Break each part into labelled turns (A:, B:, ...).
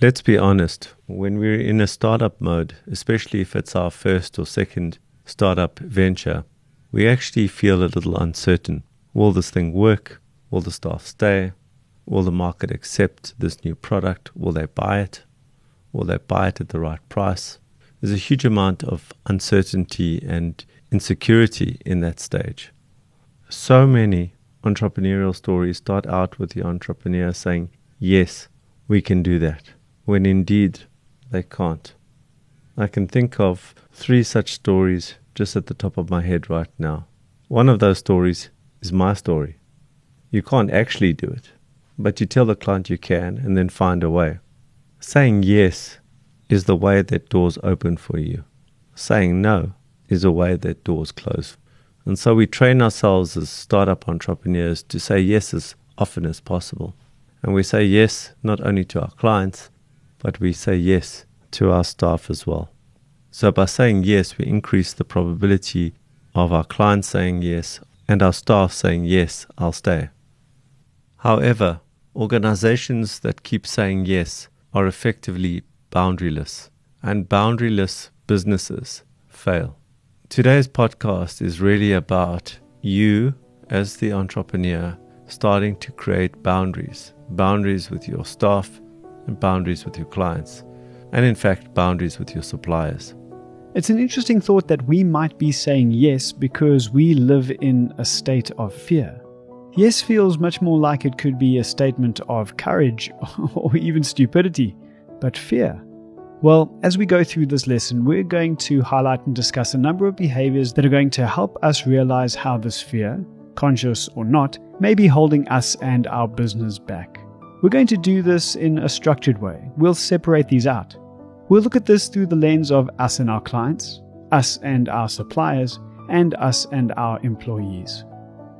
A: Let's be honest, when we're in a startup mode, especially if it's our first or second startup venture, we actually feel a little uncertain. Will this thing work? Will the staff stay? Will the market accept this new product? Will they buy it? Will they buy it at the right price? There's a huge amount of uncertainty and insecurity in that stage. So many entrepreneurial stories start out with the entrepreneur saying, Yes, we can do that, when indeed they can't. I can think of three such stories just at the top of my head right now. One of those stories is my story. You can't actually do it, but you tell the client you can and then find a way. Saying yes is the way that doors open for you. Saying no is a way that doors close. And so we train ourselves as startup entrepreneurs to say yes as often as possible. And we say yes not only to our clients, but we say yes to our staff as well. So by saying yes, we increase the probability of our clients saying yes and our staff saying yes, I'll stay. However, organizations that keep saying yes are effectively boundaryless, and boundaryless businesses fail. Today's podcast is really about you as the entrepreneur starting to create boundaries boundaries with your staff and boundaries with your clients, and in fact, boundaries with your suppliers.
B: It's an interesting thought that we might be saying yes because we live in a state of fear. Yes feels much more like it could be a statement of courage or even stupidity, but fear well, as we go through this lesson, we're going to highlight and discuss a number of behaviors that are going to help us realize how this fear, conscious or not, may be holding us and our business back. We're going to do this in a structured way. We'll separate these out. We'll look at this through the lens of us and our clients, us and our suppliers, and us and our employees.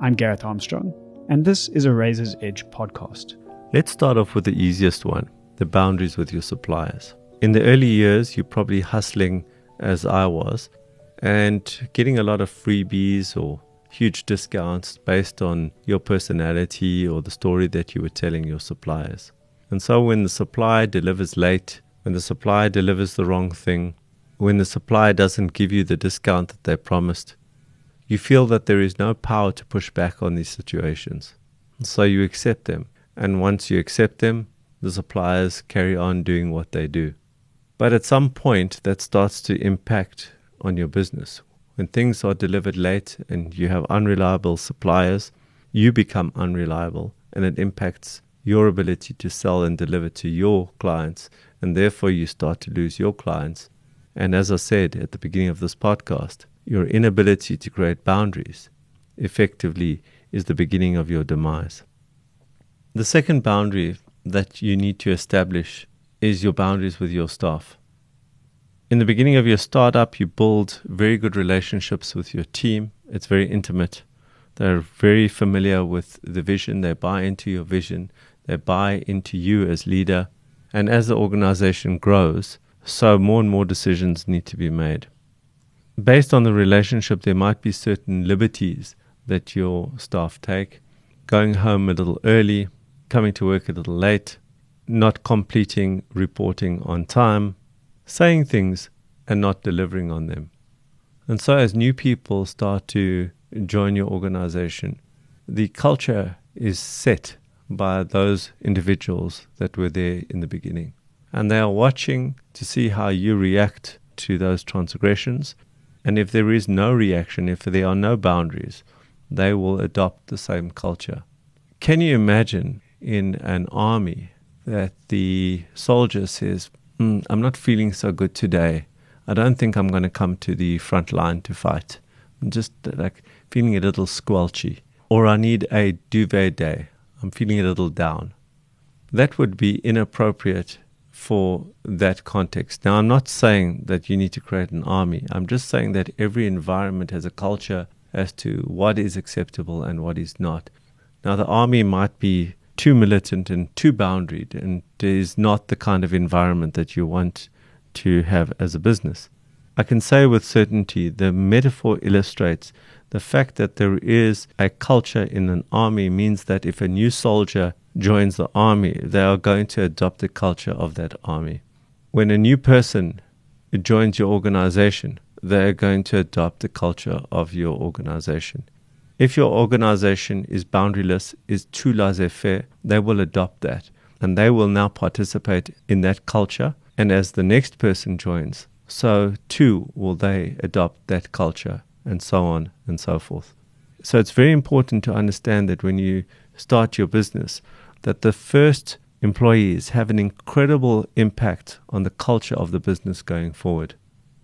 B: I'm Gareth Armstrong, and this is a Razor's Edge podcast.
A: Let's start off with the easiest one the boundaries with your suppliers in the early years, you're probably hustling as I was and getting a lot of freebies or huge discounts based on your personality or the story that you were telling your suppliers. And so when the supplier delivers late, when the supplier delivers the wrong thing, when the supplier doesn't give you the discount that they promised, you feel that there is no power to push back on these situations. And so you accept them. And once you accept them, the suppliers carry on doing what they do. But at some point, that starts to impact on your business. When things are delivered late and you have unreliable suppliers, you become unreliable and it impacts your ability to sell and deliver to your clients. And therefore, you start to lose your clients. And as I said at the beginning of this podcast, your inability to create boundaries effectively is the beginning of your demise. The second boundary that you need to establish is your boundaries with your staff. In the beginning of your startup, you build very good relationships with your team. It's very intimate. They're very familiar with the vision. They buy into your vision. They buy into you as leader. And as the organization grows, so more and more decisions need to be made. Based on the relationship, there might be certain liberties that your staff take. Going home a little early, coming to work a little late, not completing reporting on time, saying things and not delivering on them. And so, as new people start to join your organization, the culture is set by those individuals that were there in the beginning. And they are watching to see how you react to those transgressions. And if there is no reaction, if there are no boundaries, they will adopt the same culture. Can you imagine in an army that the soldier says, mm, I'm not feeling so good today. I don't think I'm going to come to the front line to fight. I'm just like feeling a little squelchy. Or I need a duvet day. I'm feeling a little down. That would be inappropriate for that context. Now, I'm not saying that you need to create an army. I'm just saying that every environment has a culture as to what is acceptable and what is not. Now, the army might be too militant and too boundaried, and is not the kind of environment that you want to have as a business. I can say with certainty the metaphor illustrates the fact that there is a culture in an army means that if a new soldier joins the army, they are going to adopt the culture of that army. When a new person joins your organization, they are going to adopt the culture of your organization. If your organization is boundaryless, is too laissez faire, they will adopt that and they will now participate in that culture. And as the next person joins, so too will they adopt that culture and so on and so forth. So it's very important to understand that when you start your business, that the first employees have an incredible impact on the culture of the business going forward.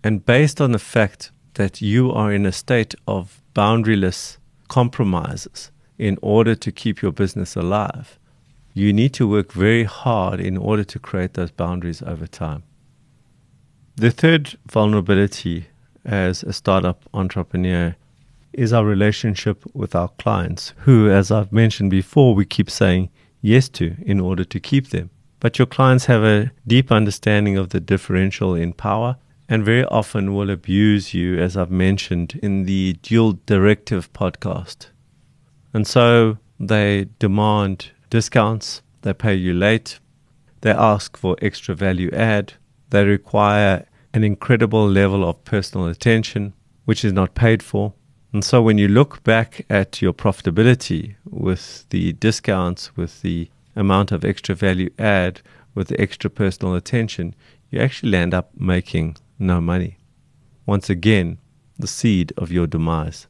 A: And based on the fact that you are in a state of boundaryless compromises in order to keep your business alive, you need to work very hard in order to create those boundaries over time. The third vulnerability as a startup entrepreneur is our relationship with our clients, who, as I've mentioned before, we keep saying yes to in order to keep them. But your clients have a deep understanding of the differential in power and very often will abuse you, as I've mentioned in the Dual Directive podcast. And so they demand discounts, they pay you late, they ask for extra value add, they require an incredible level of personal attention, which is not paid for. And so when you look back at your profitability with the discounts, with the amount of extra value add, with the extra personal attention, you actually end up making no money. Once again, the seed of your demise.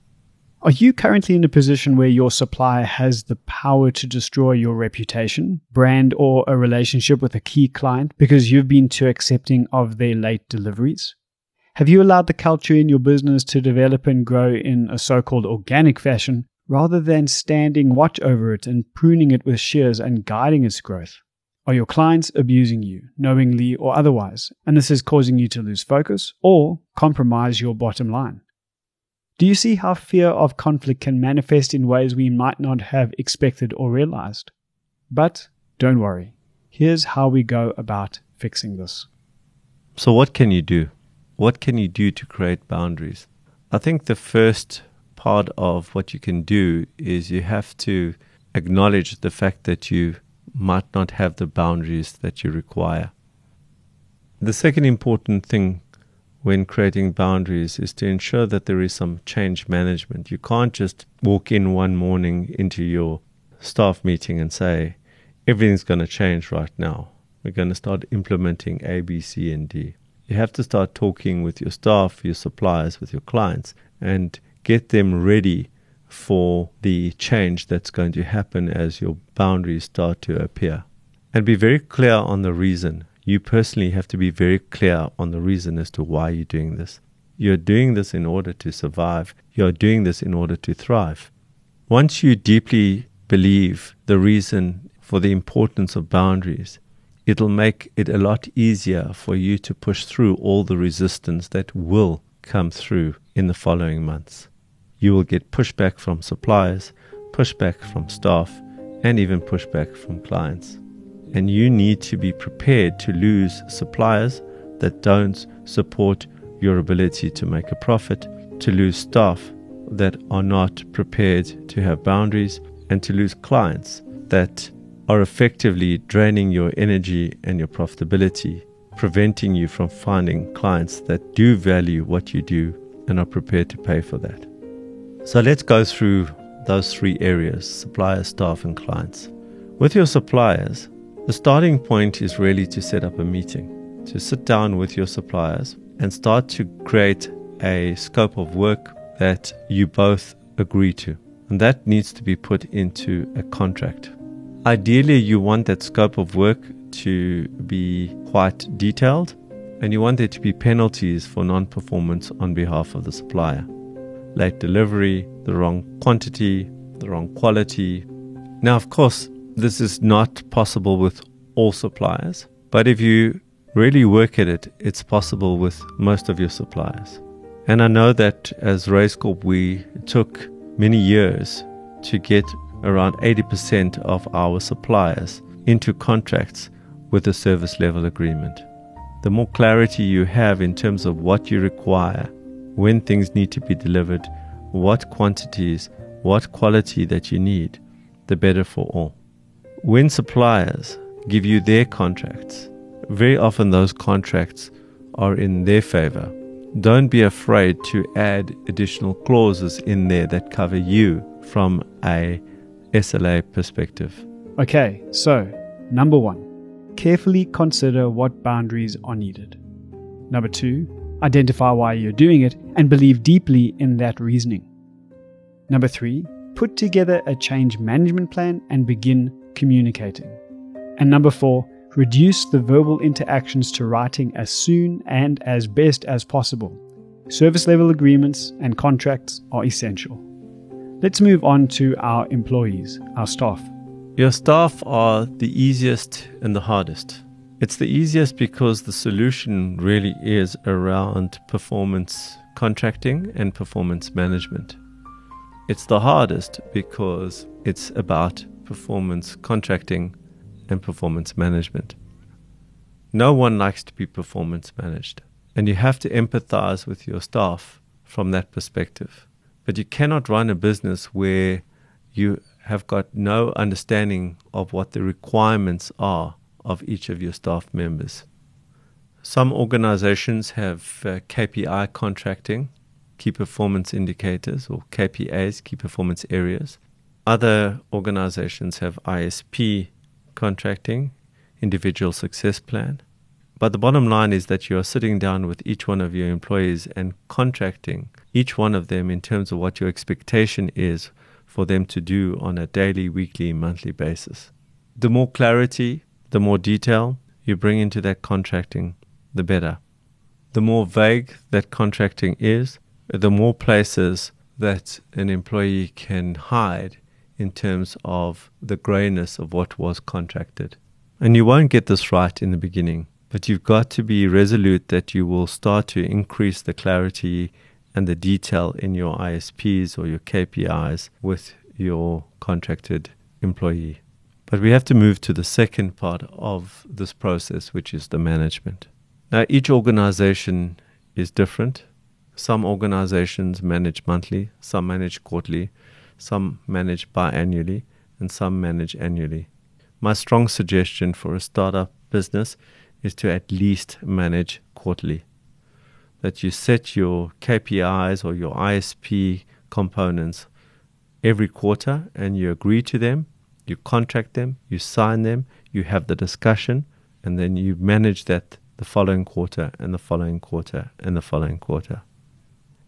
B: Are you currently in a position where your supplier has the power to destroy your reputation, brand, or a relationship with a key client because you've been too accepting of their late deliveries? Have you allowed the culture in your business to develop and grow in a so called organic fashion rather than standing watch over it and pruning it with shears and guiding its growth? Are your clients abusing you, knowingly or otherwise, and this is causing you to lose focus or compromise your bottom line? Do you see how fear of conflict can manifest in ways we might not have expected or realized? But don't worry. Here's how we go about fixing this.
A: So, what can you do? What can you do to create boundaries? I think the first part of what you can do is you have to acknowledge the fact that you might not have the boundaries that you require. The second important thing when creating boundaries is to ensure that there is some change management. You can't just walk in one morning into your staff meeting and say, everything's going to change right now. We're going to start implementing A, B, C, and D. You have to start talking with your staff, your suppliers, with your clients, and get them ready for the change that's going to happen as your boundaries start to appear. And be very clear on the reason you personally have to be very clear on the reason as to why you're doing this. You're doing this in order to survive, you're doing this in order to thrive. Once you deeply believe the reason for the importance of boundaries, it'll make it a lot easier for you to push through all the resistance that will come through in the following months. You will get pushback from suppliers, pushback from staff, and even pushback from clients and you need to be prepared to lose suppliers that don't support your ability to make a profit, to lose staff that are not prepared to have boundaries, and to lose clients that are effectively draining your energy and your profitability, preventing you from finding clients that do value what you do and are prepared to pay for that. So let's go through those three areas suppliers, staff, and clients. With your suppliers, the starting point is really to set up a meeting, to sit down with your suppliers and start to create a scope of work that you both agree to. And that needs to be put into a contract. Ideally, you want that scope of work to be quite detailed and you want there to be penalties for non performance on behalf of the supplier. Late delivery, the wrong quantity, the wrong quality. Now, of course, this is not possible with all suppliers, but if you really work at it, it's possible with most of your suppliers. And I know that as Raizcorp, we took many years to get around 80% of our suppliers into contracts with a service level agreement. The more clarity you have in terms of what you require, when things need to be delivered, what quantities, what quality that you need, the better for all. When suppliers give you their contracts, very often those contracts are in their favor. Don't be afraid to add additional clauses in there that cover you from a SLA perspective.
B: Okay, so number one, carefully consider what boundaries are needed. Number two, identify why you're doing it and believe deeply in that reasoning. Number three, put together a change management plan and begin communicating. And number four, reduce the verbal interactions to writing as soon and as best as possible. Service level agreements and contracts are essential. Let's move on to our employees, our staff.
A: Your staff are the easiest and the hardest. It's the easiest because the solution really is around performance contracting and performance management. It's the hardest because it's about performance contracting and performance management. No one likes to be performance managed, and you have to empathize with your staff from that perspective. But you cannot run a business where you have got no understanding of what the requirements are of each of your staff members. Some organizations have uh, KPI contracting, key performance indicators, or KPAs, key performance areas. Other organizations have ISP contracting, individual success plan. But the bottom line is that you are sitting down with each one of your employees and contracting each one of them in terms of what your expectation is for them to do on a daily, weekly, monthly basis. The more clarity, the more detail you bring into that contracting, the better. The more vague that contracting is, the more places that an employee can hide in terms of the grayness of what was contracted. And you won't get this right in the beginning, but you've got to be resolute that you will start to increase the clarity and the detail in your ISPs or your KPIs with your contracted employee. But we have to move to the second part of this process, which is the management. Now, each organization is different. Some organizations manage monthly, some manage quarterly, some manage biannually, and some manage annually. My strong suggestion for a startup business is to at least manage quarterly. That you set your KPIs or your ISP components every quarter and you agree to them, you contract them, you sign them, you have the discussion, and then you manage that the following quarter and the following quarter and the following quarter.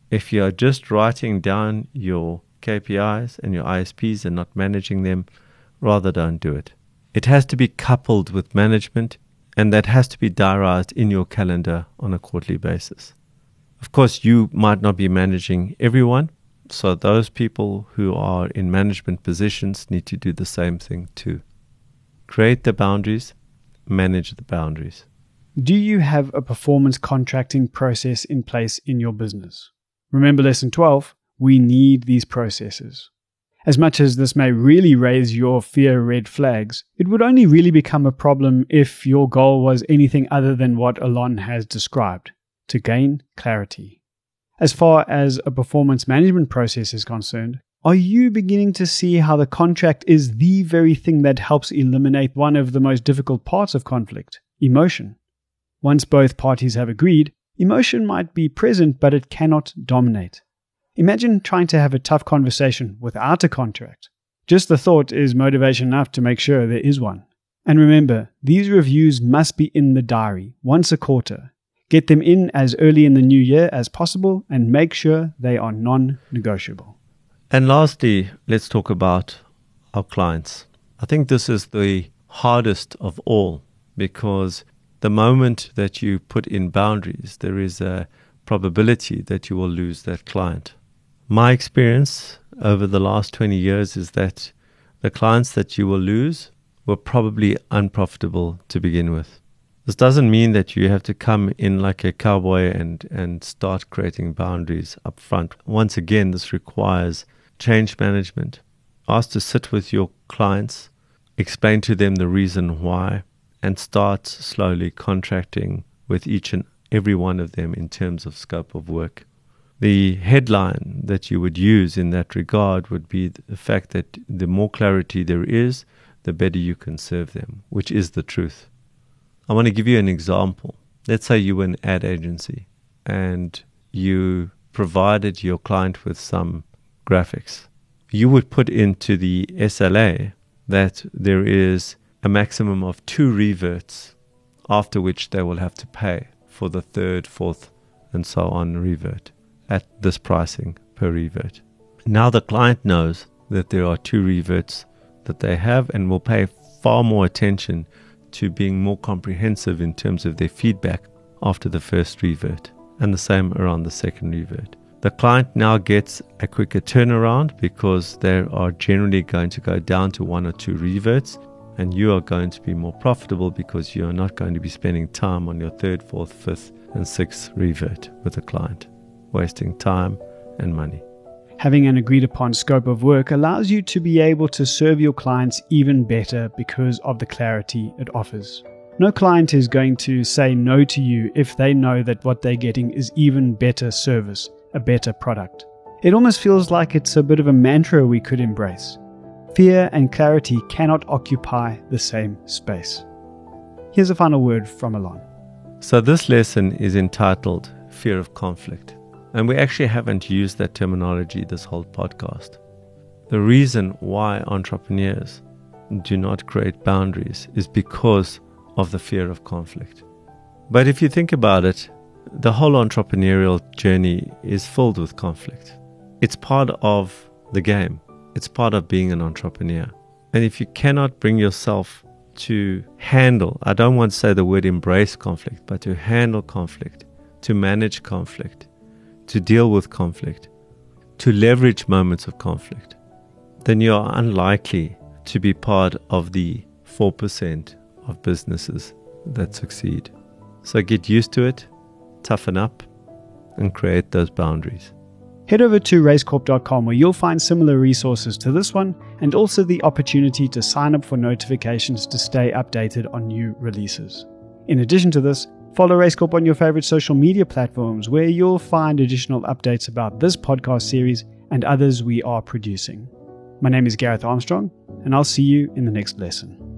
A: If you are just writing down your KPIs and your ISPs and not managing them, rather don't do it. It has to be coupled with management, and that has to be diarized in your calendar on a quarterly basis. Of course, you might not be managing everyone, so those people who are in management positions need to do the same thing too. Create the boundaries, manage the boundaries.
B: Do you have a performance contracting process in place in your business? Remember lesson 12 we need these processes. As much as this may really raise your fear red flags, it would only really become a problem if your goal was anything other than what Allon has described to gain clarity. As far as a performance management process is concerned, are you beginning to see how the contract is the very thing that helps eliminate one of the most difficult parts of conflict emotion? Once both parties have agreed, emotion might be present, but it cannot dominate. Imagine trying to have a tough conversation without a contract. Just the thought is motivation enough to make sure there is one. And remember, these reviews must be in the diary once a quarter. Get them in as early in the new year as possible and make sure they are non negotiable.
A: And lastly, let's talk about our clients. I think this is the hardest of all because the moment that you put in boundaries, there is a probability that you will lose that client. My experience over the last 20 years is that the clients that you will lose were probably unprofitable to begin with. This doesn't mean that you have to come in like a cowboy and, and start creating boundaries up front. Once again, this requires change management. Ask to sit with your clients, explain to them the reason why, and start slowly contracting with each and every one of them in terms of scope of work. The headline that you would use in that regard would be the fact that the more clarity there is, the better you can serve them, which is the truth. I want to give you an example. Let's say you were an ad agency and you provided your client with some graphics. You would put into the SLA that there is a maximum of two reverts, after which they will have to pay for the third, fourth, and so on revert at this pricing per revert. Now the client knows that there are two reverts that they have and will pay far more attention to being more comprehensive in terms of their feedback after the first revert, and the same around the second revert. The client now gets a quicker turnaround because they are generally going to go down to one or two reverts, and you are going to be more profitable because you are not going to be spending time on your third, fourth, fifth, and sixth revert with the client, wasting time and money.
B: Having an agreed upon scope of work allows you to be able to serve your clients even better because of the clarity it offers. No client is going to say no to you if they know that what they're getting is even better service, a better product. It almost feels like it's a bit of a mantra we could embrace. Fear and clarity cannot occupy the same space. Here's a final word from Allon.
A: So, this lesson is entitled Fear of Conflict. And we actually haven't used that terminology this whole podcast. The reason why entrepreneurs do not create boundaries is because of the fear of conflict. But if you think about it, the whole entrepreneurial journey is filled with conflict. It's part of the game, it's part of being an entrepreneur. And if you cannot bring yourself to handle, I don't want to say the word embrace conflict, but to handle conflict, to manage conflict, to deal with conflict, to leverage moments of conflict, then you are unlikely to be part of the 4% of businesses that succeed. So get used to it, toughen up, and create those boundaries.
B: Head over to raizcorp.com where you'll find similar resources to this one and also the opportunity to sign up for notifications to stay updated on new releases. In addition to this, Follow Raizcorp on your favorite social media platforms where you'll find additional updates about this podcast series and others we are producing. My name is Gareth Armstrong, and I'll see you in the next lesson.